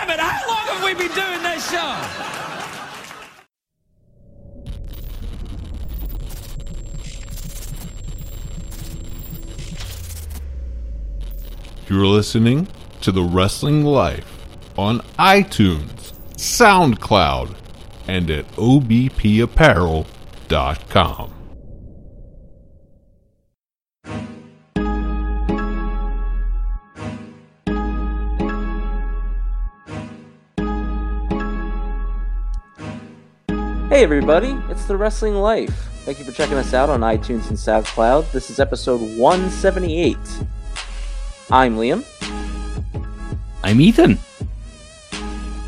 damn it! How long have we been doing this show? You're listening to The Wrestling Life on iTunes, SoundCloud, and at obpapparel.com. Hey everybody, it's The Wrestling Life. Thank you for checking us out on iTunes and SoundCloud. This is episode 178. I'm Liam. I'm Ethan.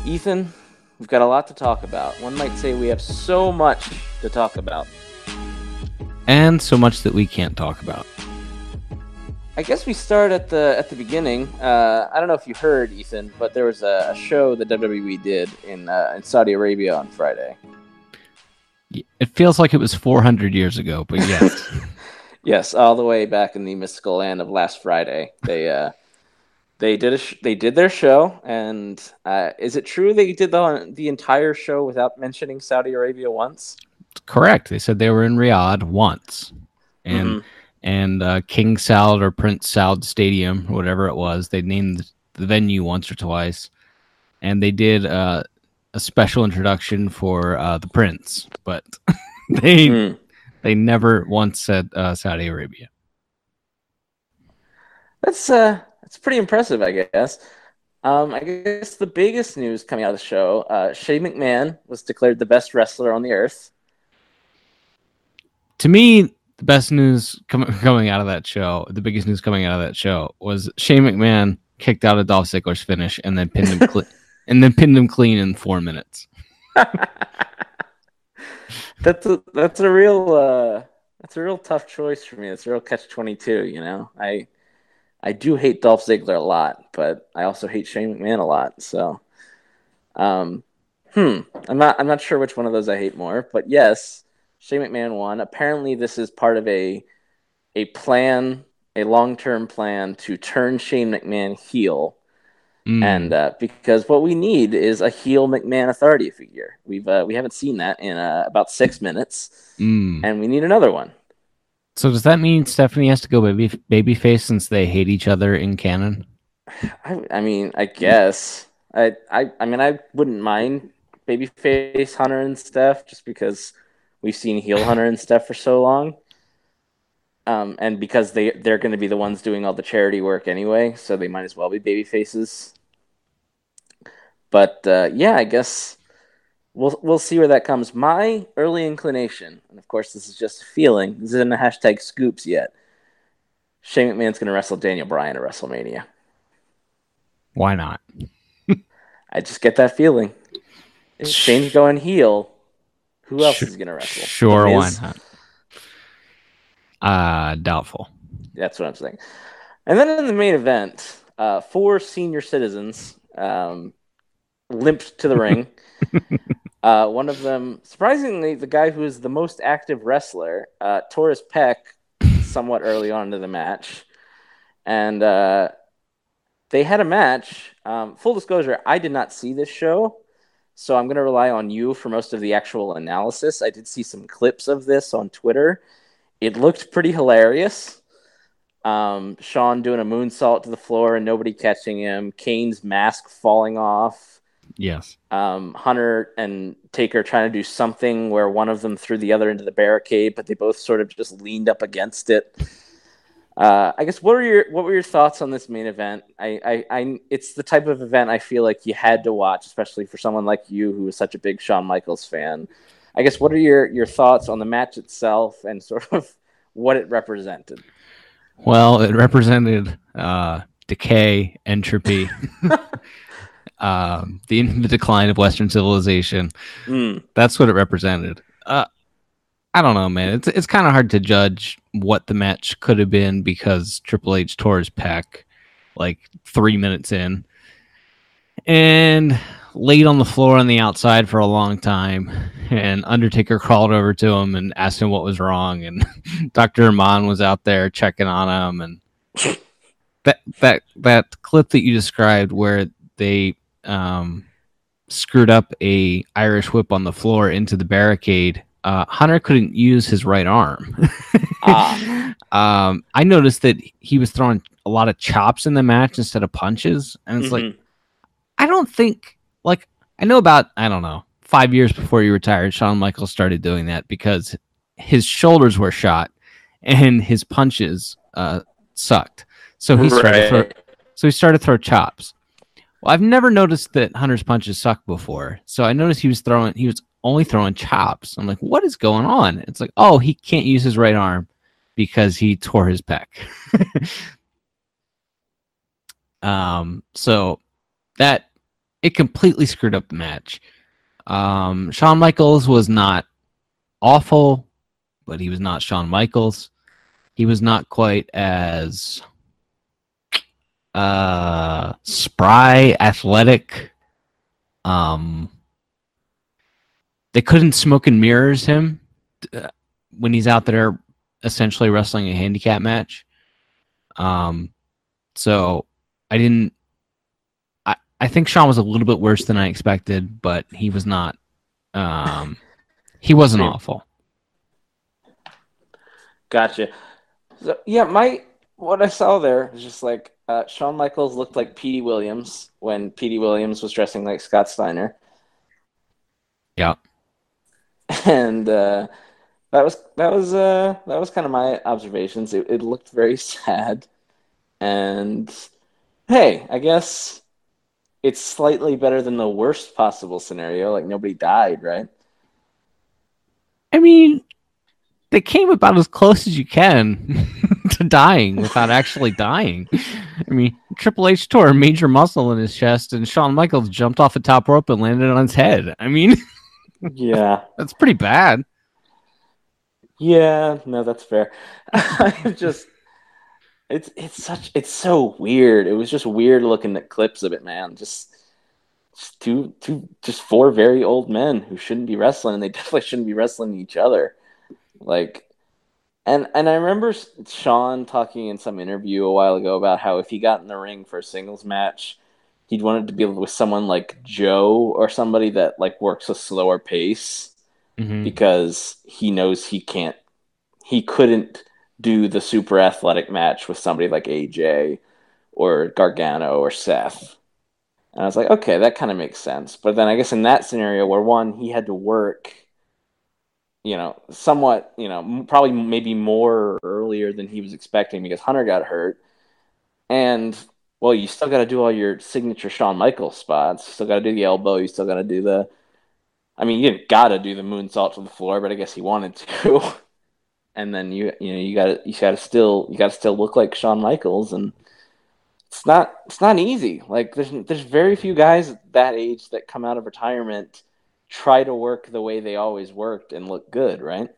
Ethan, we've got a lot to talk about. One might say we have so much to talk about. And so much that we can't talk about. I guess we start at the at the beginning. Uh, I don't know if you heard, Ethan, but there was a, a show that WWE did in uh, in Saudi Arabia on Friday. It feels like it was 400 years ago, but yes. Yes, all the way back in the mystical land of last Friday, they uh, they did a sh- they did their show, and uh, is it true they did the the entire show without mentioning Saudi Arabia once? Correct. They said they were in Riyadh once, and Mhm. and uh, King Saud or Prince Saud Stadium, whatever it was, they named the venue once or twice, and they did uh, a special introduction for uh, the Prince, but they Hmm. they never once said uh, Saudi Arabia. That's uh, that's pretty impressive, I guess. Um, I guess the biggest news coming out of the show: uh, Shane McMahon was declared the best wrestler on the earth. to me, the best news com- coming out of that show, the biggest news coming out of that show was Shane McMahon kicked out of Dolph Ziggler's finish and then pinned him and then pinned him clean in four minutes. that's a, that's a real uh, that's a real tough choice for me. It's a real catch twenty two. You know, I I do hate Dolph Ziggler a lot, but I also hate Shane McMahon a lot. So, um, hmm, I'm not I'm not sure which one of those I hate more. But yes, Shane McMahon won. Apparently, this is part of a a plan, a long term plan to turn Shane McMahon heel. Mm. And uh, because what we need is a heel McMahon authority figure. We've uh, we haven't seen that in uh, about six minutes, Mm. and we need another one. So does that mean Stephanie has to go baby babyface since they hate each other in canon? I, I mean, I guess I, I I mean I wouldn't mind babyface Hunter and Steph just because we've seen heel Hunter and Steph for so long. Um, and because they they're going to be the ones doing all the charity work anyway, so they might as well be baby faces. But uh, yeah, I guess we'll we'll see where that comes. My early inclination, and of course this is just a feeling. This isn't a hashtag scoops yet. Shane McMahon's going to wrestle Daniel Bryan at WrestleMania. Why not? I just get that feeling. If Shane's going heel, who else Sure- is going to wrestle? Sure, why not? Uh doubtful. That's what I'm saying. And then in the main event, uh, four senior citizens um, limped to the ring. uh, one of them, surprisingly, the guy who is the most active wrestler, uh, tore his pec somewhat early on into the match. And uh, they had a match. Um, full disclosure, I did not see this show. So I'm going to rely on you for most of the actual analysis. I did see some clips of this on Twitter. It looked pretty hilarious. Um, Shawn doing a moonsault to the floor and nobody catching him. Kane's mask falling off. Yes. Um, Hunter and Taker trying to do something where one of them threw the other into the barricade, but they both sort of just leaned up against it. Uh, I guess what were your what were your thoughts on this main event? I, I, I it's the type of event I feel like you had to watch, especially for someone like you who is such a big Shawn Michaels fan. I guess what are your your thoughts on the match itself and sort of what it represented? Well, it represented uh, decay, entropy, um, the, the decline of Western civilization. Hmm. That's what it represented. Uh, I don't know, man. It's it's kind of hard to judge what the match could have been because Triple H tore his pec like three minutes in, and laid on the floor on the outside for a long time. And Undertaker crawled over to him and asked him what was wrong, and Doctor Amann was out there checking on him. And that that that clip that you described, where they um, screwed up a Irish whip on the floor into the barricade, uh, Hunter couldn't use his right arm. Ah. um, I noticed that he was throwing a lot of chops in the match instead of punches, and it's like Mhm. I don't think like I know about I don't know five years before he retired, Shawn Michaels started doing that because his shoulders were shot and his punches uh, sucked. So he started to throw, so he started to throw chops. Well, I've never noticed that Hunter's punches suck before. So I noticed he was throwing he was only throwing chops. I'm like, what is going on? It's like, oh, he can't use his right arm because he tore his pec. um, so that it completely screwed up the match. Um, Shawn Michaels was not awful, but he was not Shawn Michaels. He was not quite as uh spry, athletic. Um they couldn't smoke and mirrors him uh, when he's out there essentially wrestling a handicap match. Um so I didn't I, think Shawn was a little bit worse than I expected, but he was not um he wasn't awful. Gotcha. So, yeah, my what I saw there was just like uh, Shawn Michaels looked like Petey Williams when Petey Williams was dressing like Scott Steiner, Yeah. and uh, that was that was uh, that was kind of my observations. It, it looked very sad, and hey, I guess it's slightly better than the worst possible scenario. Like nobody died, right? I mean, they came about as close as you can to dying without actually dying. I mean, Triple H tore a major muscle in his chest, and Shawn Michaels jumped off the top rope and landed on his head. I mean, Yeah. that's pretty bad. Yeah, no, that's fair. I just it's it's such it's so weird. It was just weird looking at clips of it, man. Just, just two two just four very old men who shouldn't be wrestling and they definitely shouldn't be wrestling each other. Like and and I remember Shawn talking in some interview a while ago about how if he got in the ring for a singles match, he'd wanted to be with someone like Joe or somebody that like works a slower pace Mhm. because he knows he can't he couldn't do the super athletic match with somebody like AJ or Gargano or Seth. And I was like, okay, that kind of makes sense. But then I guess in that scenario where one he had to work you know, somewhat, you know, probably maybe more earlier than he was expecting because Hunter got hurt. And well, you still got to do all your signature Shawn Michaels spots. You still got to do the elbow. You still got to do the I mean, you didn't gotta do the moonsault to the floor, but I guess he wanted to. and then you you know you gotta you gotta still you gotta still look like Shawn Michaels, and it's not it's not easy. Like there's there's very few guys that age that come out of retirement try to work the way they always worked and look good, right?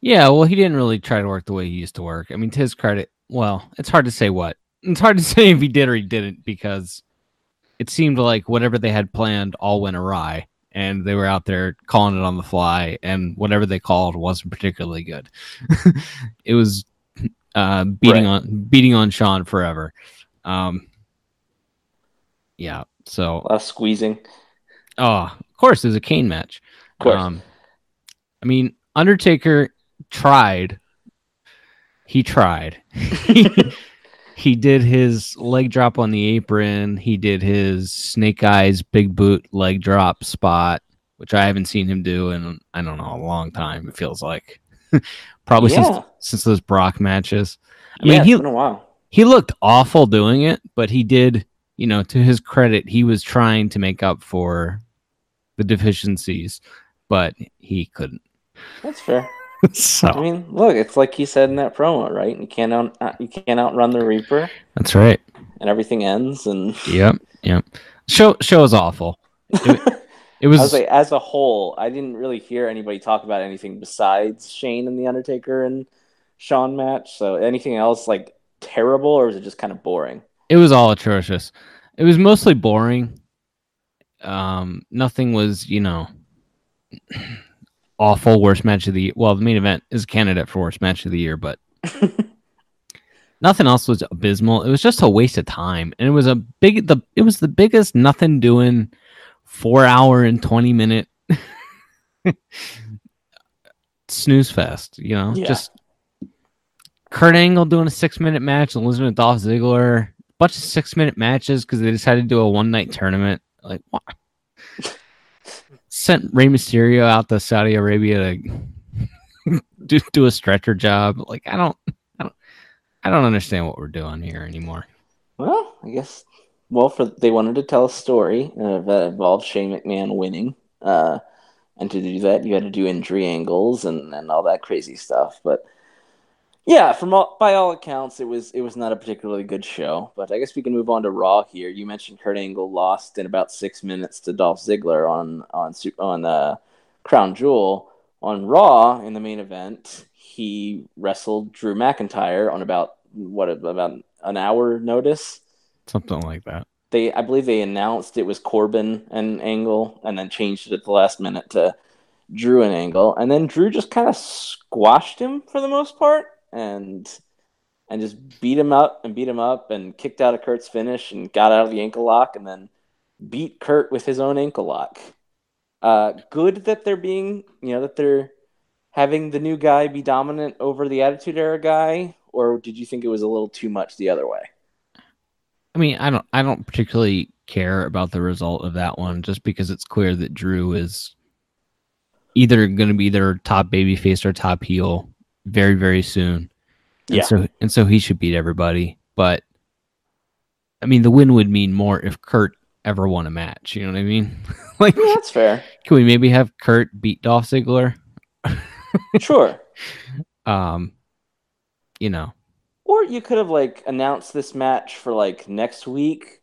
Yeah, well, he didn't really try to work the way he used to work. I mean, to his credit, well, it's hard to say what. It's hard to say if he did or he didn't because it seemed like whatever they had planned all went awry and they were out there calling it on the fly and whatever they called wasn't particularly good. it was uh, beating Right. on beating on Shawn forever. Um, yeah, so A lot of squeezing. Oh, of course, there's a cane match. Of course. Um, I mean, Undertaker tried. He tried. he did his leg drop on the apron. He did his Snake Eyes big boot leg drop spot, which I haven't seen him do in I don't know a long time. It feels like probably Yeah. since since those Brock matches. I yeah, mean, it's he been a while. he looked awful doing it, but he did, you know, to his credit, he was trying to make up for the deficiencies, but he couldn't. That's fair. so I mean, look, it's like he said in that promo, right? You can't out, uh, you can't outrun the Reaper, that's right. and everything ends. And Yep, yep. Show show is awful. It, it was, was like, as a whole, I didn't really hear anybody talk about anything besides Shane and the Undertaker and Shawn match. So anything else like terrible, or was it just kind of boring? it was all atrocious. It was mostly boring. Um, nothing was, you know, awful. Worst match of the year. well, the main event is a candidate for worst match of the year, but nothing else was abysmal. It was just a waste of time, and it was a big the it was the biggest nothing doing four hour and twenty minute snooze fest. You know, Yeah. just Kurt Angle doing a six minute match to Dolph Ziggler. Bunch of six minute matches because they decided to do a one night tournament. Like what? Sent Rey Mysterio out to Saudi Arabia to do, do a stretcher job. Like I don't, I don't, I don't understand what we're doing here anymore. Well, I guess. Well, for they wanted to tell a story uh, that involved Shane McMahon winning, uh, and to do that, you had to do injury angles and, and all that crazy stuff. But yeah, from all, by all accounts, it was it was not a particularly good show. But I guess we can move on to Raw here. You mentioned Kurt Angle lost in about six minutes to Dolph Ziggler on on on uh, Crown Jewel. On Raw in the main event, he wrestled Drew McIntyre on about what about an hour notice Something like that. they I believe they announced it was Corbin and Angle, and then changed it at the last minute to Drew and Angle, and then Drew just kind of squashed him for the most part, and and just beat him up and beat him up and kicked out of Kurt's finish and got out of the ankle lock and then beat Kurt with his own ankle lock. Uh, good that they're being you know that they're having the new guy be dominant over the Attitude Era guy, or did you think it was a little too much the other way? I mean, I don't, I don't particularly care about the result of that one, just because it's clear that Drew is either going to be their top babyface or top heel very, very soon. And Yeah. So, and so he should beat everybody. But I mean, the win would mean more if Kurt ever won a match. You know what I mean? like, Yeah, that's fair. can we maybe have Kurt beat Dolph Ziggler? Sure. Um, you know, Or you could have like announced this match for like next week,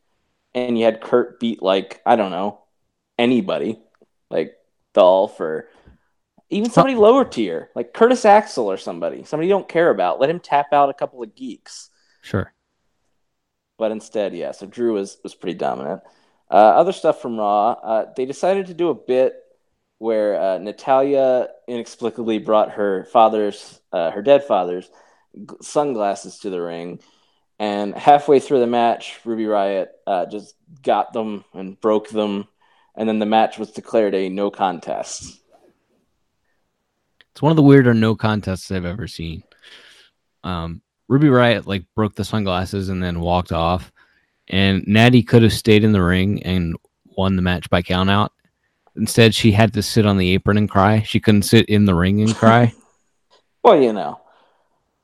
and you had Kurt beat like I don't know anybody, like Dolph or even somebody lower tier, like Curtis Axel or somebody, somebody you don't care about. Let him tap out a couple of geeks. sure. But instead, yeah. So Drew was was pretty dominant. Uh, other stuff from Raw, uh, they decided to do a bit where uh, Natalya inexplicably brought her father's, uh, her dead father's, g- sunglasses to the ring, and halfway through the match, Ruby Riott uh, just got them and broke them, and then the match was declared a no contest. It's one of the weirder no contests I've ever seen. Um, Ruby Riott like broke the sunglasses and then walked off, and Natty could have stayed in the ring and won the match by count out. Instead, she had to sit on the apron and cry. She couldn't sit in the ring and cry. Well, you know,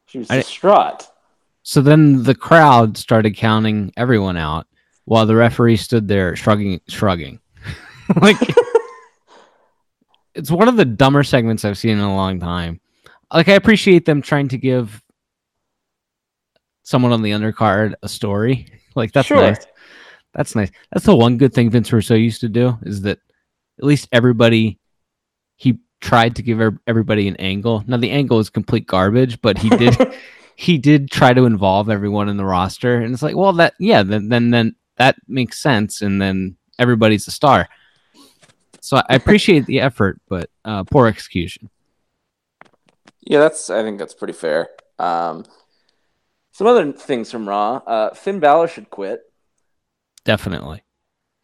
she was I- distraught. so then the crowd started counting everyone out while the referee stood there shrugging, shrugging. like it's one of the dumber segments I've seen in a long time. Like I appreciate them trying to give someone on the undercard a story. Like that's Sure. nice. That's nice. That's the one good thing Vince Russo used to do is that at least everybody he tried to give everybody an angle. Now the angle is complete garbage, but he did he did try to involve everyone in the roster and it's like, well that yeah, then then then that makes sense and then everybody's a star. So I appreciate the effort, but uh, poor execution. Yeah, that's. I think that's pretty fair. Um, some other things from Raw. Uh, Finn Balor should quit. Definitely.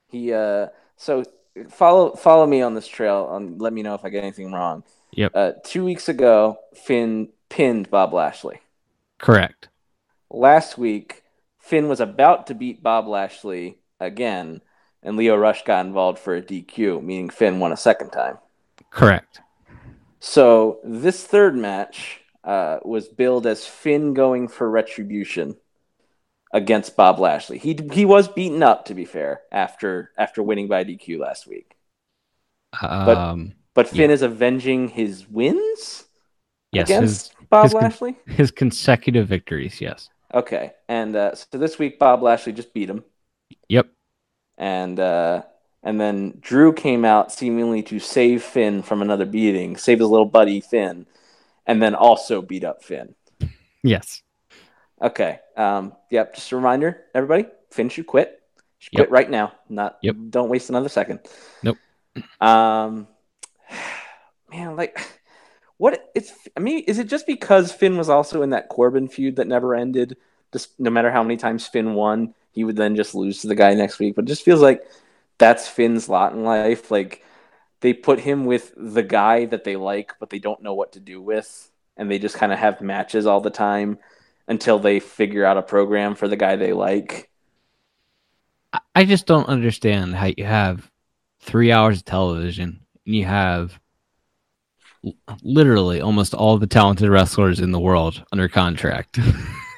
He. Uh, so follow follow me on this trail. And let me know if I get anything wrong. Yep. Uh, two weeks ago, Finn pinned Bob Lashley. Correct. Last week, Finn was about to beat Bob Lashley again, and Lio Rush got involved for a DQ, meaning Finn won a second time. Correct. So this third match uh, was billed as Finn going for retribution against Bob Lashley. He he was beaten up, to be fair, after after winning by DQ last week. Um But Finn is avenging his wins yes, against his, Bob his con- Lashley. his consecutive victories, yes. Okay, and uh, so this week Bob Lashley just beat him, Yep. And uh, and then Drew came out seemingly to save Finn from another beating, save his little buddy Finn, and then also beat up Finn. Yes. Okay. Um, yep. Just a reminder, everybody. Finn should quit. Should Yep. quit right now. Not. Yep. Don't waste another second. Nope. Um, man, like, what? It's. I mean, is it just because Finn was also in that Corbin feud that never ended Just no matter how many times Finn won, he would then just lose to the guy next week. But it just feels like that's Finn's lot in life. Like they put him with the guy that they like, but they don't know what to do with, and they just kind of have matches all the time until they figure out a program for the guy they like. I- I just don't understand how you have three hours of television and you have literally almost all the talented wrestlers in the world under contract.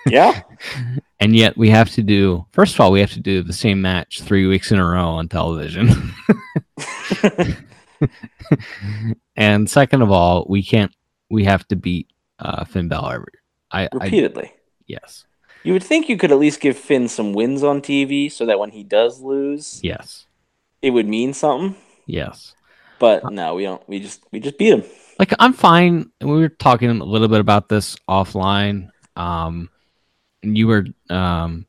Yeah, and yet we have to do first of all we have to do the same match three weeks in a row on television and second of all we can't we have to beat uh finn Balor. i, I repeatedly. yes You would think you could at least give Finn some wins on TV so that when he does lose, yes it would mean something. yes But no, we don't. We just we just beat him. like i'm fine we were talking a little bit about this offline um you were um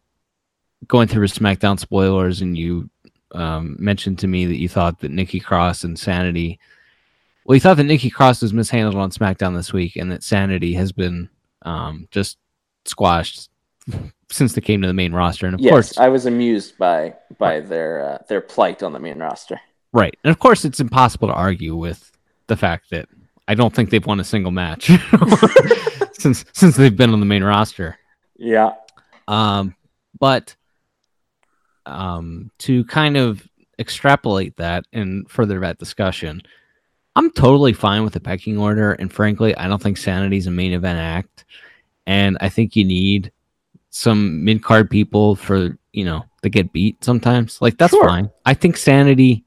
going through smackdown spoilers and you um mentioned to me that you thought that nikki cross and sanity well you thought that nikki cross was mishandled on smackdown this week and that sanity has been um just squashed since they came to the main roster. And of yes, course I was amused by by their uh, their plight on the main roster. right. And of course it's impossible to argue with the fact that i don't think they've won a single match since since they've been on the main roster Yeah, Um, but um, to kind of extrapolate that and further that discussion, I'm totally fine with the pecking order. And frankly, I don't think Sanity's a main event act. And I think you need some mid card people for, you know, to get beat sometimes. Like, that's Sure. fine. I think Sanity,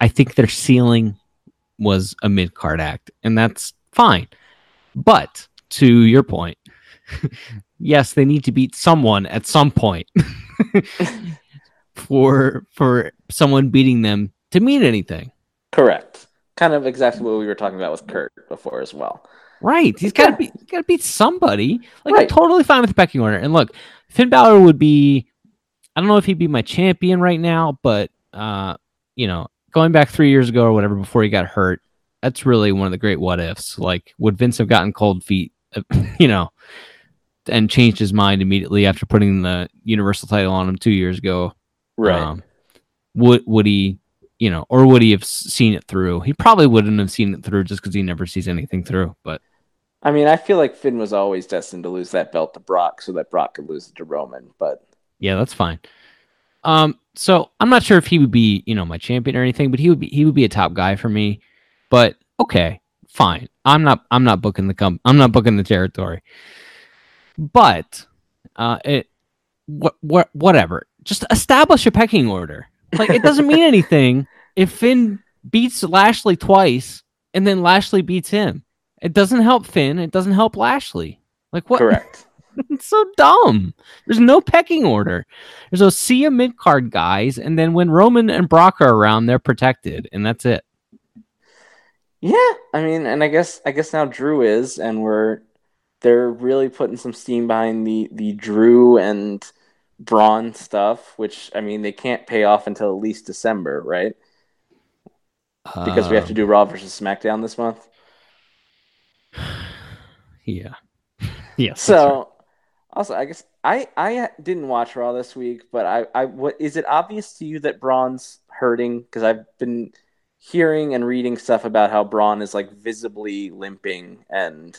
I think their ceiling was a mid card act, and that's fine. But to your point, yes, they need to beat someone at some point for for someone beating them to mean anything. correct. Kind of exactly what we were talking about with Kurt before as well. Right. He's got to be got to beat somebody. Like I'm totally fine with the pecking order. And look, Finn Balor would be I don't know if he'd be my champion right now, but uh, you know, going back 3 years ago or whatever before he got hurt, that's really one of the great what ifs. Like would Vince have gotten cold feet, you know, and changed his mind immediately after putting the universal title on him 2 years ago? Right. Um, would would he, you know, or would he have seen it through? He probably wouldn't have seen it through just because he never sees anything through. But I mean, I feel like Finn was always destined to lose that belt to Brock so that Brock could lose it to Roman. But yeah, that's fine. Um, so I'm not sure if he would be, you know, my champion or anything, but he would be he would be a top guy for me. But okay, fine. I'm not I'm not booking the com- I'm not booking the territory. But uh, it what what whatever. Just establish a pecking order. Like it doesn't mean anything if Finn beats Lashley twice and then Lashley beats him. It doesn't help Finn. It doesn't help Lashley. Like what? correct. It's so dumb. There's no pecking order. There's those Sia mid card guys, and then when Roman and Brock are around, they're protected, and that's it. Yeah, I mean, and I guess I guess now Drew is, and we're they're really putting some steam behind the the Drew and Braun stuff, which I mean they can't pay off until at least December, right? Because we have to Um, do Raw versus SmackDown this month. Yeah. Yeah. that's right. So, also, I guess I I didn't watch Raw this week, but I I what is it obvious to you that Braun's hurting? Because I've been hearing and reading stuff about how Braun is like visibly limping and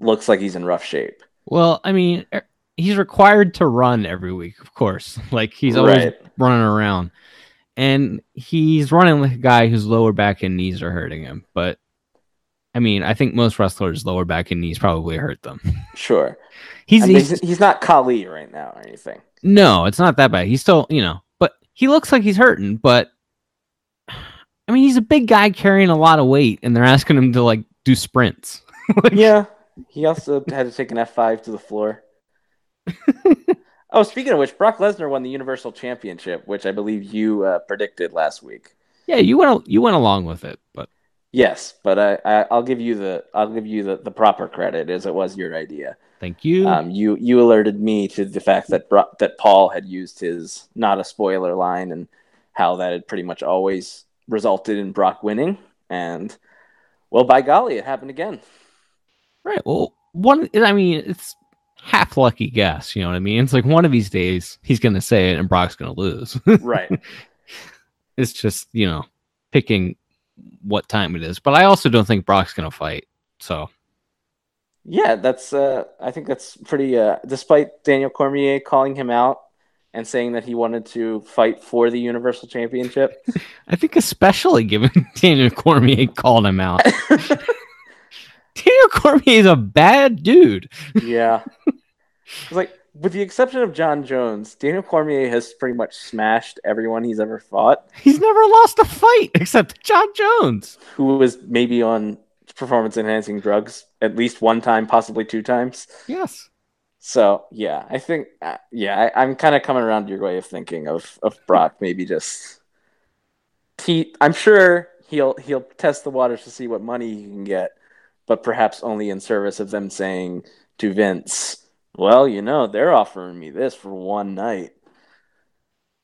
looks like he's in rough shape. Well, I mean, er, he's required to run every week, of course. Like he's always Right. running around, and he's running like a guy whose lower back and knees are hurting him. But I mean, I think most wrestlers' lower back and knees probably hurt them. Sure, He's, I mean, he's he's, he's not Khali right now or anything. No, it's not that bad. He's still, you know, but he looks like he's hurting. But I mean, he's a big guy carrying a lot of weight, and they're asking him to like do sprints. Like, Yeah, he also had to take an F five to the floor. oh, speaking of which, Brock Lesnar won the Universal Championship, which I believe you uh, predicted last week. yeah, you went you went along with it, but Yes, but I, I I'll give you the I'll give you the, the proper credit as it was your idea. thank you. Um, you you alerted me to the fact that Bro- that Paul had used his not a spoiler line and how that had pretty much always resulted in Brock winning. And well, by golly, it happened again. Right. Well, one. I mean, it's half lucky guess. You know what I mean? It's like one of these days he's going to say it and Brock's going to lose. right. it's just, you know, picking what time it is. But I also don't think Brock's going to fight. So, yeah, that's, uh, I think that's pretty, uh, despite Daniel Cormier calling him out and saying that he wanted to fight for the Universal Championship. I think, especially given Daniel Cormier called him out. Daniel Cormier is a bad dude. yeah. It's like, with the exception of Jon Jones, Daniel Cormier has pretty much smashed everyone he's ever fought. He's never lost a fight except Jon Jones, who was maybe on performance enhancing drugs at least one time, possibly two times. Yes. So yeah, I think uh, yeah, I, am kind of coming around to your way of thinking of of Brock. maybe just he. I'm sure he'll he'll test the waters to see what money he can get, but perhaps only in service of them saying to Vince, well, you know, they're offering me this for one night.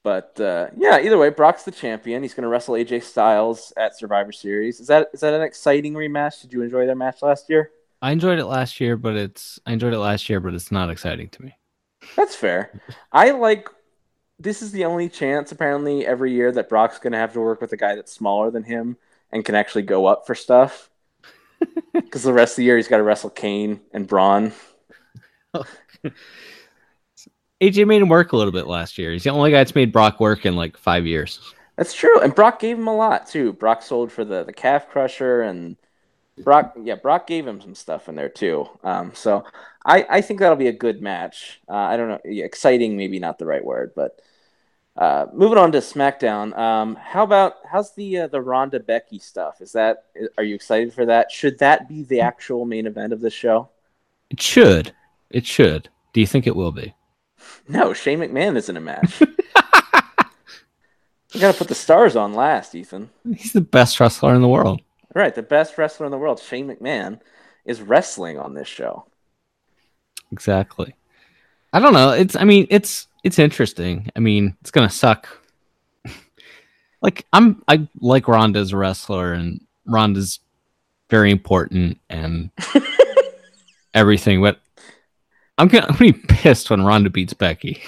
But uh, yeah, either way, Brock's the champion. He's going to wrestle AJ Styles at Survivor Series. Is that is that an exciting rematch? Did you enjoy their match last year? I enjoyed it last year, but it's I enjoyed it last year, but it's not exciting to me. That's fair. I like this is the only chance apparently every year that Brock's going to have to work with a guy that's smaller than him and can actually go up for stuff. Because the rest of the year he's got to wrestle Kane and Braun. AJ made him work a little bit last year. He's the only guy that's made Brock work in like five years. That's true, and Brock gave him a lot too. Brock sold for the the calf crusher, and Brock, yeah, Brock gave him some stuff in there too. Um, so I I think that'll be a good match. Uh, I don't know, exciting maybe not the right word, but uh, moving on to SmackDown. Um, how about how's the uh, the Ronda Becky stuff? Is that are you excited for that? Should that be the actual main event of the show? It should. It should. Do you think it will be? No, Shane McMahon is in a match. you got to put the stars on last, Ethan. He's the best wrestler in the world. Right, the best wrestler in the world, Shane McMahon, is wrestling on this show. Exactly. I don't know. It's. I mean, it's. It's interesting. I mean, it's gonna suck. like I'm. I like Ronda as a wrestler, and Ronda's very important and everything. But I'm gonna, I'm gonna be pissed when Ronda beats Becky.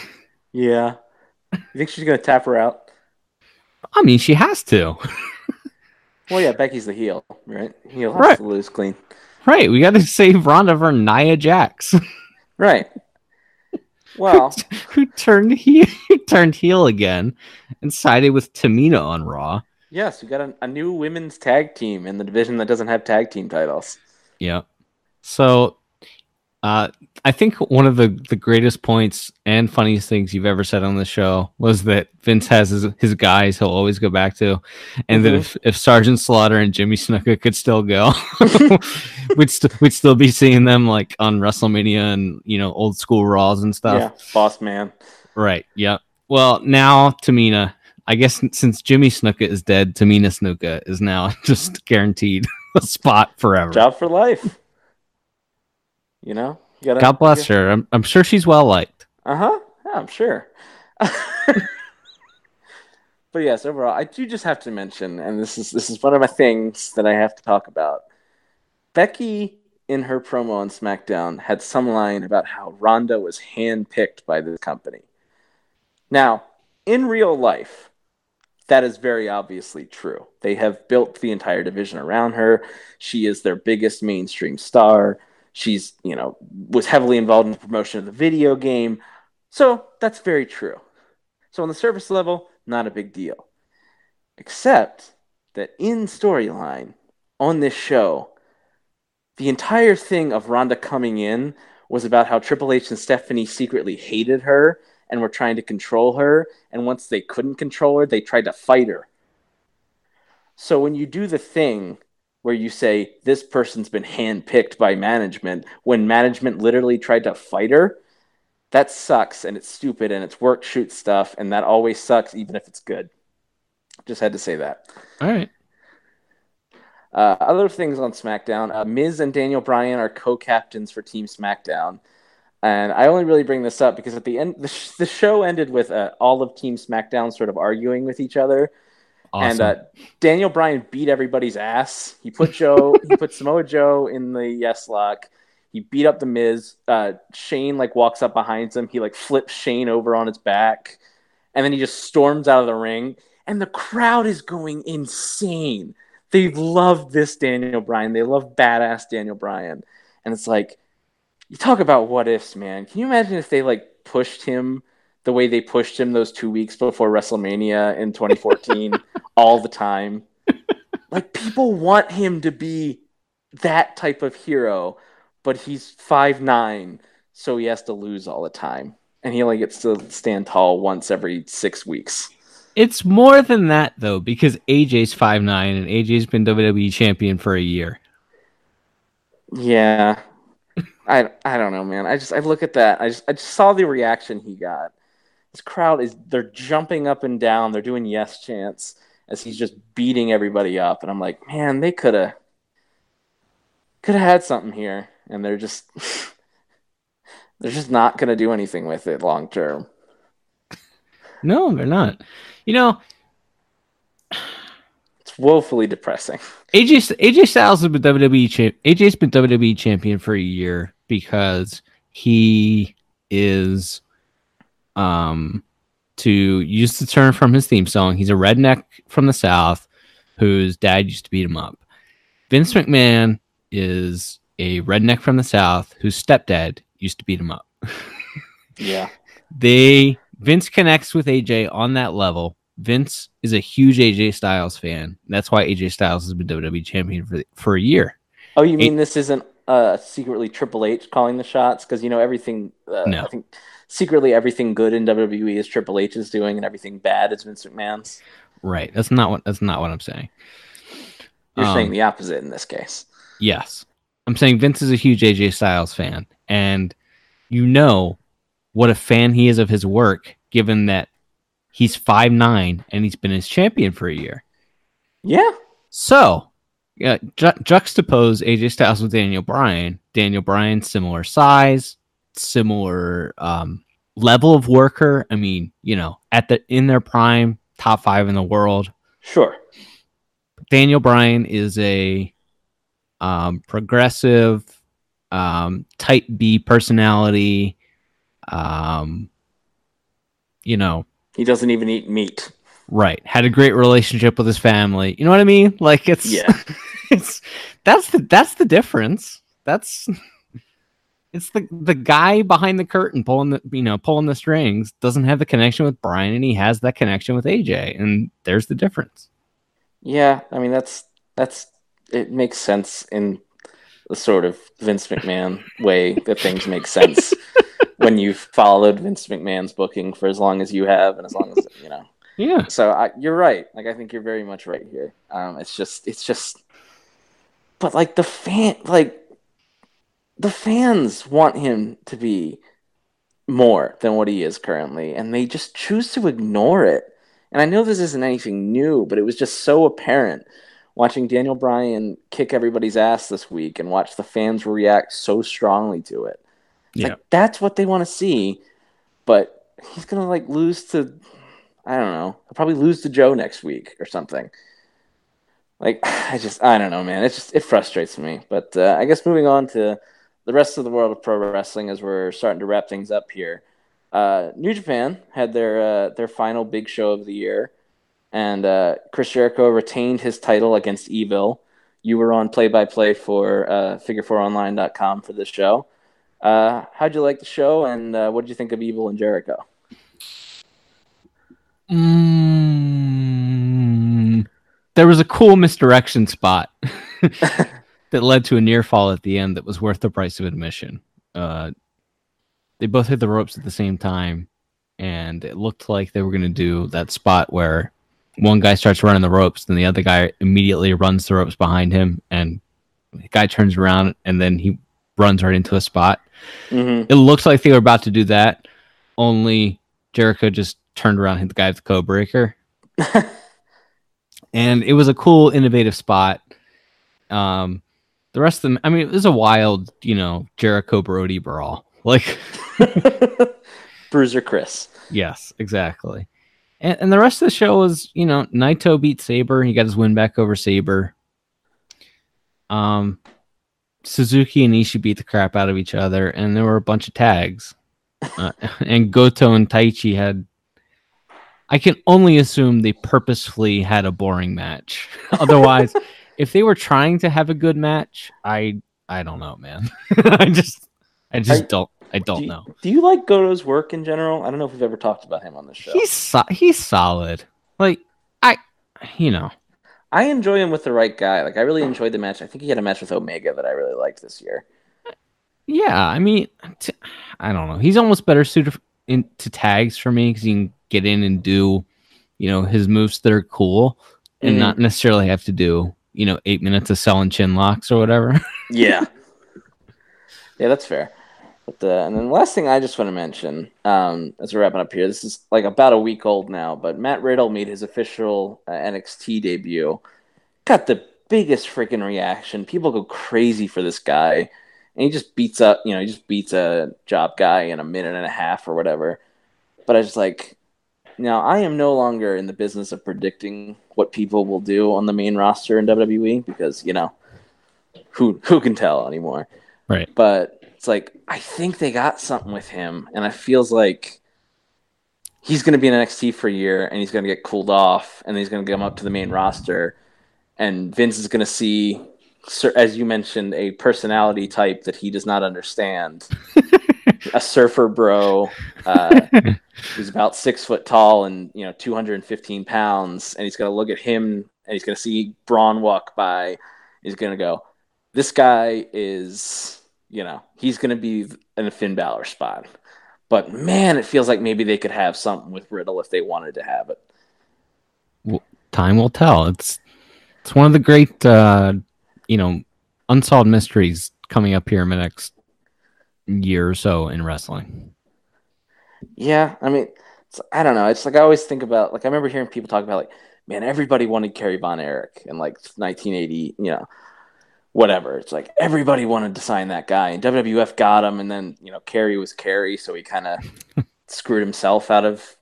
Yeah. You think she's gonna tap her out? I mean, she has to. well, yeah, Becky's the heel, right? Heel has right. to lose clean. Right. We got to save Ronda for Nia Jax. right. Well, who, who turned heel? turned heel again and sided with Tamina on Raw. Yes, we got a, a new women's tag team in the division that doesn't have tag team titles. Yeah. So uh, I think one of the, the greatest points and funniest things you've ever said on the show was that Vince has his, his guys he'll always go back to, and mm-hmm. that if, if Sergeant Slaughter and Jimmy Snuka could still go, we'd, st- we'd still be seeing them like on WrestleMania and you know old school Raws and stuff. Yeah, boss man. Right. Yep. Well, now Tamina, I guess since Jimmy Snuka is dead, Tamina Snuka is now just guaranteed a spot forever. Job for life. You know, you gotta, God bless her. I'm, I'm sure she's well liked. Uh huh. Yeah, I'm sure. but yes, overall, I do just have to mention, and this is this is one of my things that I have to talk about. Becky, in her promo on SmackDown, had some line about how Ronda was handpicked by the company. Now, in real life, that is very obviously true. They have built the entire division around her. She is their biggest mainstream star. She's, you know, was heavily involved in the promotion of the video game. So that's very true. So on the surface level, not a big deal. Except that in storyline on this show, the entire thing of Ronda coming in was about how Triple H and Stephanie secretly hated her and were trying to control her. And once they couldn't control her, they tried to fight her. So when you do the thing where you say this person's been handpicked by management when management literally tried to fight her, that sucks and it's stupid and it's work shoot stuff and that always sucks even if it's good. Just had to say that. All right. Uh, other things on SmackDown: uh, Miz and Daniel Bryan are co-captains for Team SmackDown, and I only really bring this up because at the end, the, sh- the show ended with uh, all of Team SmackDown sort of arguing with each other Awesome. And uh, Daniel Bryan beat everybody's ass. He put Joe, he put Samoa Joe in the yes lock. He beat up the Miz. Uh, Shane like walks up behind him. He like flips Shane over on his back, and then he just storms out of the ring. And the crowd is going insane. They love this Daniel Bryan. They love badass Daniel Bryan. And it's like, you talk about what ifs, man. Can you imagine if they like pushed him the way they pushed him those two weeks before WrestleMania in 2014 all the time? Like people want him to be that type of hero, but he's five nine, so he has to lose all the time. And he only gets to stand tall once every six weeks. It's more than that though, because AJ's five nine and AJ's been WWE champion for a year. Yeah. I I don't know, man. I just I look at that. I just I just saw the reaction he got. This crowd is they're jumping up and down. They're doing yes chants as he's just beating everybody up, and I'm like, man, they could have could have had something here, and they're just they're just not going to do anything with it long term. No, they're not. You know, It's woefully depressing. AJ AJ Styles has been WWE champ. AJ's been WWE champion for a year because he is, um, to use the term from his theme song, he's a redneck from the South whose dad used to beat him up. Vince McMahon is a redneck from the South whose stepdad used to beat him up. Yeah. they Vince connects with AJ on that level. Vince is a huge AJ Styles fan. That's why AJ Styles has been WWE champion for for a year. Oh, you mean this isn't uh, secretly Triple H calling the shots? Because you know everything. Uh, No. I think secretly everything good in WWE is Triple H is doing, and everything bad is Vince McMahon's. Right. That's not what that's not what I'm saying. You're Um, saying the opposite in this case. Yes. I'm saying Vince is a huge AJ Styles fan and you know what a fan he is of his work given that he's five nine and he's been his champion for a year. Yeah. So, yeah, ju- juxtapose AJ Styles with Daniel Bryan. Daniel Bryan, similar size, similar um, level of worker. I mean, you know, at the in their prime, top five in the world. Sure. Daniel Bryan is a um, progressive, um, type B personality. Um, you know, He doesn't even eat meat. right? Had a great relationship with his family. You know what I mean? Like it's Yeah. it's that's the that's the difference. That's it's the the guy behind the curtain pulling the you know pulling the strings doesn't have the connection with Brian, and he has that connection with AJ, and there's the difference. Yeah. I mean, that's that's it makes sense in the sort of Vince McMahon way that things make sense when you've followed Vince McMahon's booking for as long as you have, and as long as you know. Yeah, So I, you're right. Like I think you're very much right here. Um, it's just, it's just, but like the fan, like the fans want him to be more than what he is currently, and they just choose to ignore it. And I know this isn't anything new, but it was just so apparent watching Daniel Bryan kick everybody's ass this week and watch the fans react so strongly to it. Yeah. like that's what they want to see, but he's gonna like lose to I don't know. He'll probably lose to Joe next week or something. Like I just I don't know, man. It just it frustrates me. But uh, I guess moving on to the rest of the world of pro wrestling as we're starting to wrap things up here. Uh, New Japan had their uh, their final big show of the year, and uh, Chris Jericho retained his title against Evil. You were on play by play for uh, Figure4Online.com for this show. Uh, how'd you like the show, and uh, what did you think of Evil and Jericho? Mm, there was a cool misdirection spot that led to a near fall at the end that was worth the price of admission. Uh, they both hit the ropes at the same time, and it looked like they were going to do that spot where one guy starts running the ropes, then the other guy immediately runs the ropes behind him, and the guy turns around and then he runs right into a spot. Mm-hmm. It looks like they were about to do that, only Jericho just turned around and hit the guy with the code breaker. and it was a cool, innovative spot. Um, the rest of them, I mean, it was a wild, you know, Jericho Brody brawl. Like, Bruiser Chris. yes, exactly. And, and the rest of the show was, you know, Naito beat Sabre. He got his win back over Sabre. Um, Suzuki and Ishii beat the crap out of each other, and there were a bunch of tags. Uh, and Goto and Taichi had. I can only assume they purposefully had a boring match. Otherwise, if they were trying to have a good match, I I don't know, man. I just I just I- don't I don't do you, know. Do you like Goto's work in general? I don't know if we've ever talked about him on this show. He's so- he's solid. Like I, you know, I enjoy him with the right guy. Like I really enjoyed the match. I think he had a match with Omega that I really liked this year. yeah. I mean, t- I don't know. He's almost better suited f- into tags for me because he can get in and do, you know, his moves that are cool, and Mhm. not necessarily have to do, you know, eight minutes of selling chin locks or whatever. Yeah. yeah, that's fair. But uh, and then the last thing I just want to mention, um, as we're wrapping up here, this is like about a week old now, but Matt Riddle made his official uh, NXT debut. Got the biggest freaking reaction. People go crazy for this guy, and he just beats up, you know, he just beats a job guy in a minute and a half or whatever. But I just like, now I am no longer in the business of predicting what people will do on the main roster in WWE because you know who who can tell anymore. Right. But it's like I think they got something with him, and it feels like he's going to be in NXT for a year, and he's going to get cooled off, and he's going to come up to the main roster, and Vince is going to see, as you mentioned, a personality type that he does not understand, a surfer bro. Uh, who's about six foot tall and you know 215 pounds and he's going to look at him and he's going to see braun walk by he's going to go this guy is you know he's going to be in a finn Balor spot but man it feels like maybe they could have something with riddle if they wanted to have it Time will tell. It's it's one of the great, uh, you know, unsolved mysteries coming up here in the next year or so in wrestling. yeah i mean it's, i don't know it's like i always think about like i remember hearing people talk about like man everybody wanted Kerry von erich in like 1980 you know whatever. It's like everybody wanted to sign that guy, and WWF got him, and then you know Kerry was Kerry, so he kind of screwed himself out of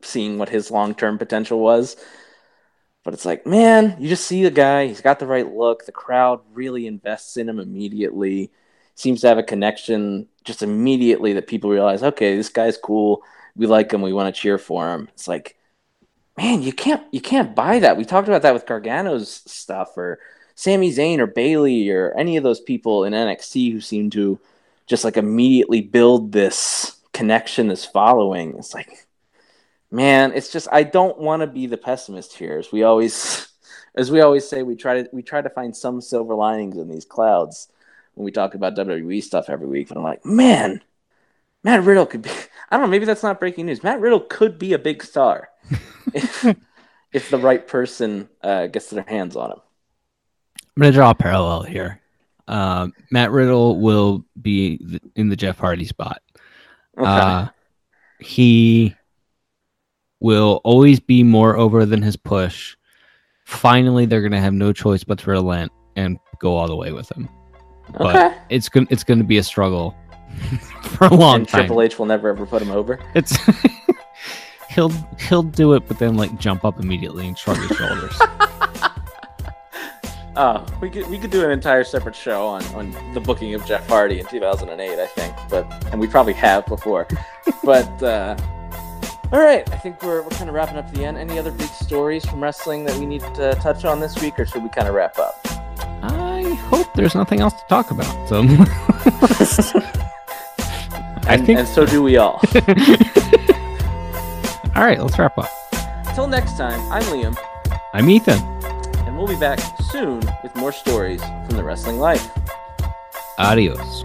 seeing what his long term potential was. But it's like, man, you just see the guy. He's got the right look. The crowd really invests in him immediately. Seems to have a connection just immediately that people realize, okay, this guy's cool. We like him. We want to cheer for him. It's like, man, you can't you can't buy that. We talked about that with Gargano's stuff or Sami Zayn or Bayley or any of those people in NXT who seem to just like immediately build this connection, this following. It's like, man, it's just I don't want to be the pessimist here. As we always, as we always say, we try to we try to find some silver linings in these clouds when we talk about WWE stuff every week. But I'm like, man, Matt Riddle could be. I don't know. Maybe that's not breaking news. Matt Riddle could be a big star if if the right person uh, gets their hands on him. I'm gonna draw a parallel here. Uh, Matt Riddle will be in the Jeff Hardy spot. Okay. Uh, he will always be more over than his push. Finally, they're gonna have no choice but to relent and go all the way with him. But okay. it's gonna it's gonna be a struggle for a long and time. Triple H will never ever put him over. It's he'll he'll do it, but then like jump up immediately and shrug his shoulders. Oh, we could we could do an entire separate show on, on the booking of Jeff Hardy in 2008, I think. But and we probably have before. but uh, all right, I think we're we're kind of wrapping up the end. Any other big stories from wrestling that we need to touch on this week, or should we kind of wrap up? Hope there's nothing else to talk about. So I And, think and so do we all. all right, let's wrap up. Until next time, I'm Liam, I'm Ethan. and we'll be back soon with more stories from the wrestling life. Adios.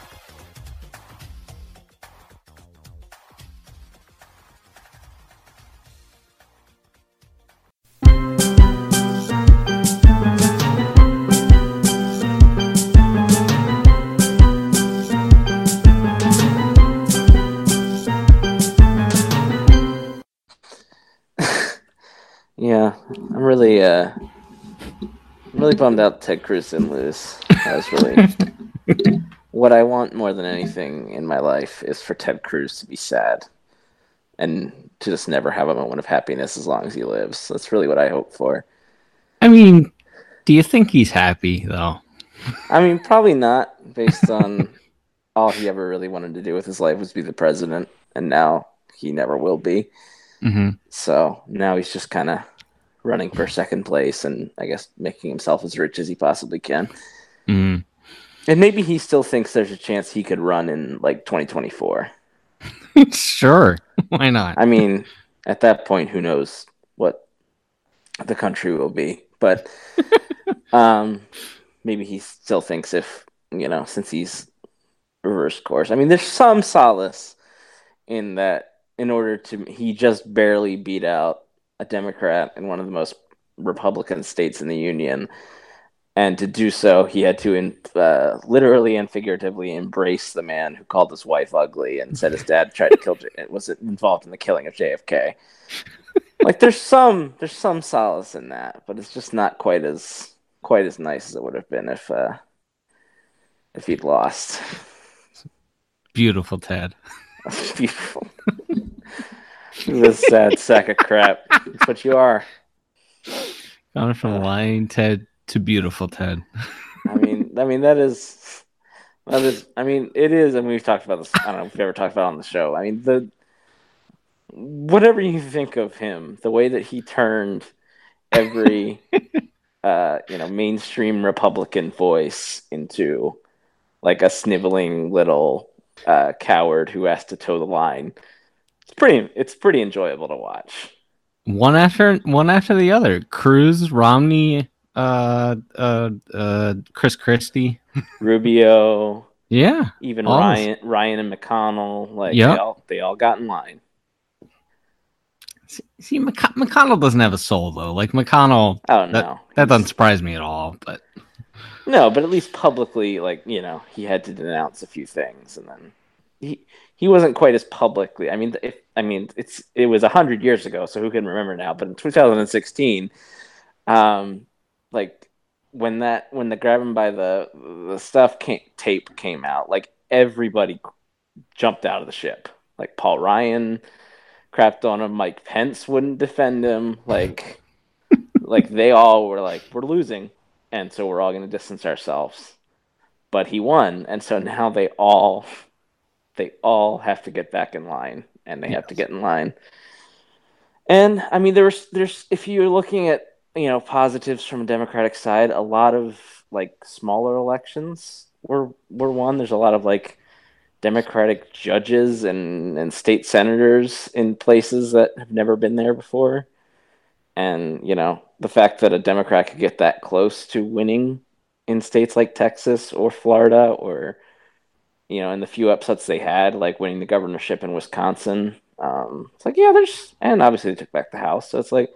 Yeah, I'm really, uh, I'm really bummed out. Ted Cruz didn't lose. That was really what I want more than anything in my life is for Ted Cruz to be sad and to just never have a moment of happiness as long as he lives. That's really what I hope for. I mean, do you think he's happy though? I mean, probably not, based on all he ever really wanted to do with his life was be the president, and now he never will be. Mm-hmm. So now he's just kind of running for second place and I guess making himself as rich as he possibly can. Mm-hmm. And maybe he still thinks there's a chance he could run in like 2024. sure, why not? I mean, at that point, who knows what the country will be? But um, maybe he still thinks if you know, since he's reverse course. I mean, there's some solace in that. In order to, he just barely beat out a Democrat in one of the most Republican states in the union, and to do so, he had to in, uh, literally and figuratively embrace the man who called his wife ugly and said his dad tried to kill. was involved in the killing of JFK. like there's some there's some solace in that, but it's just not quite as quite as nice as it would have been if uh, if he'd lost. Beautiful, Ted. Beautiful. This sad sack of crap. That's what you are. Gone from lying Ted to beautiful Ted. I mean, I mean that is that is. I mean, it is. I mean, we've talked about this. I don't know if we've ever talked about it on the show. I mean, the whatever you think of him, the way that he turned every uh, you know mainstream Republican voice into like a sniveling little uh, coward who has to toe the line. It's pretty. It's pretty enjoyable to watch. One after one after the other. Cruz, Romney, uh, uh, uh, Chris Christie, Rubio, yeah, even Ryan, Ryan and McConnell. Like Yep. they all they all got in line. See, McC- McConnell doesn't have a soul though. Like McConnell, Oh that, no, that doesn't surprise me at all. But No, but at least publicly, like you know, he had to denounce a few things, and then he he wasn't quite as publicly. I mean, if I mean, it's it was a hundred years ago, so who can remember now? But in 2016, um, like when that when the grab him by the the stuff came, tape came out, like everybody jumped out of the ship. Like Paul Ryan crapped on him. Mike Pence wouldn't defend him. Like like they all were like, we're losing and so we're all going to distance ourselves. But he won, and so now they all they all have to get back in line, and they have to get in line. And I mean, there's there's if you're looking at you know positives from a Democratic side, a lot of like smaller elections were were won. There's a lot of like Democratic judges and and state senators in places that have never been there before and you know the fact that a democrat could get that close to winning in states like texas or florida or you know in the few upsets they had like winning the governorship in wisconsin um, it's like yeah there's and obviously they took back the house. So it's like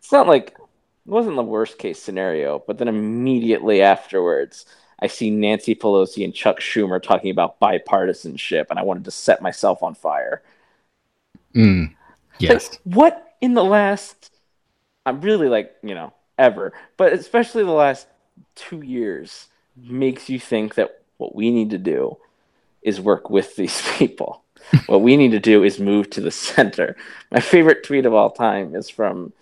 it's not like it wasn't the worst case scenario but then immediately afterwards i see nancy pelosi and chuck schumer talking about bipartisanship and i wanted to set myself on fire. Mm, yes, like, what in the last I'm really like, you know, ever, but especially the last two years makes you think that what we need to do is work with these people. what we need to do is move to the center. My favorite tweet of all time is from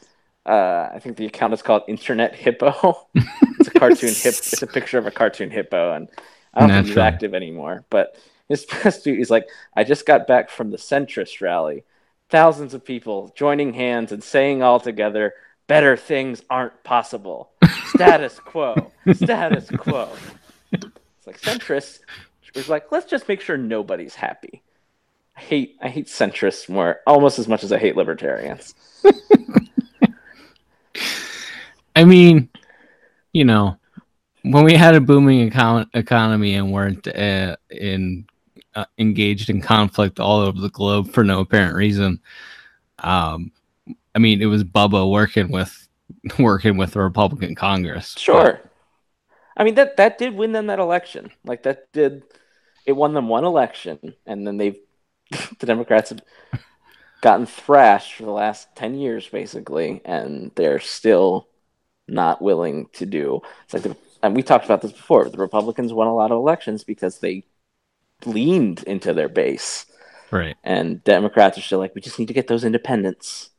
uh, I think the account is called Internet Hippo. it's a cartoon hip. It's a picture of a cartoon hippo, and I don't think he's active anymore. But his past tweet, he's like, I just got back from the centrist rally. Thousands of people joining hands and saying all together, better things aren't possible. Status quo. Status quo. It's like centrist was like, let's just make sure nobody's happy. I hate I hate centrists more almost as much as I hate libertarians. I mean, you know, when we had a booming econ- economy and weren't uh, in uh, engaged in conflict all over the globe for no apparent reason, um, I mean, it was Bubba working with working with the Republican Congress. Sure. I mean that that did win them that election. Like that did it won them one election and then they've the Democrats have gotten thrashed for the last 10 years basically and they're still not willing to do. It's like the, and we talked about this before. The Republicans won a lot of elections because they leaned into their base Right. and Democrats are still like we just need to get those independents.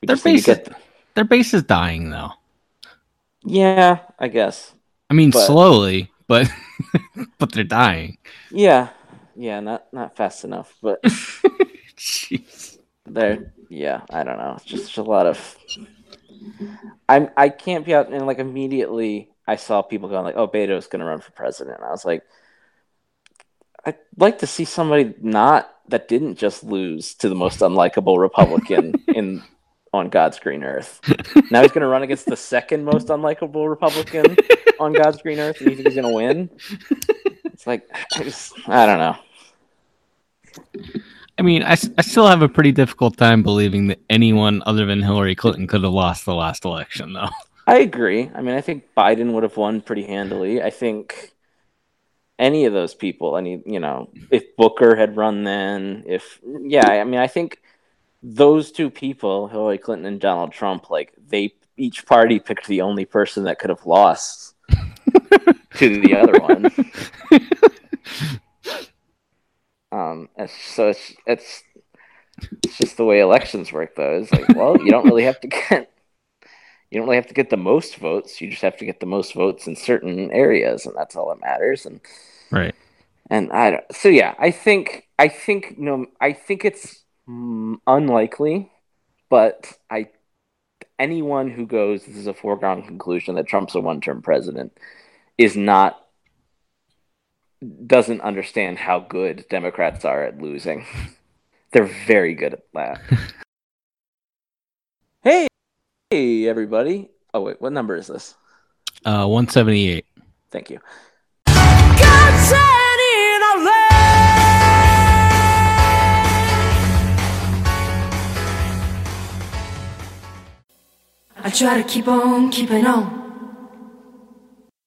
We Their base, get is, their base is dying though. Yeah, I guess. I mean, But- slowly, but but they're dying. Yeah. Yeah, not not fast enough, but Jeez. there yeah i don't know it's just a lot of i'm i can't be out and like immediately i saw people going like oh beto's going to run for president and i was like i'd like to see somebody not that didn't just lose to the most unlikable republican in on god's green earth now he's going to run against the second most unlikable republican on god's green earth and you think he's going to win it's like I, just, I don't know I mean, I, I still have a pretty difficult time believing that anyone other than Hillary Clinton could have lost the last election, though. I agree. I mean, I think Biden would have won pretty handily. I think any of those people, any, you know, if Booker had run then, if, yeah, I mean, I think those two people, Hillary Clinton and Donald Trump, like, they each party picked the only person that could have lost to the other one. Um, so it's, it's, it's just the way elections work, though. It's like, well, you don't really have to get you don't really have to get the most votes. You just have to get the most votes in certain areas, and that's all that matters. And Right. and I don't, so yeah, I think I think no, I think it's mm, unlikely, but I anyone who goes this is a foregone conclusion that Trump's a one-term president is not doesn't understand how good Democrats are at losing. They're very good at that. hey, hey, everybody! Oh wait, what number is this? Uh, 178. Thank you. I try to keep on keeping on.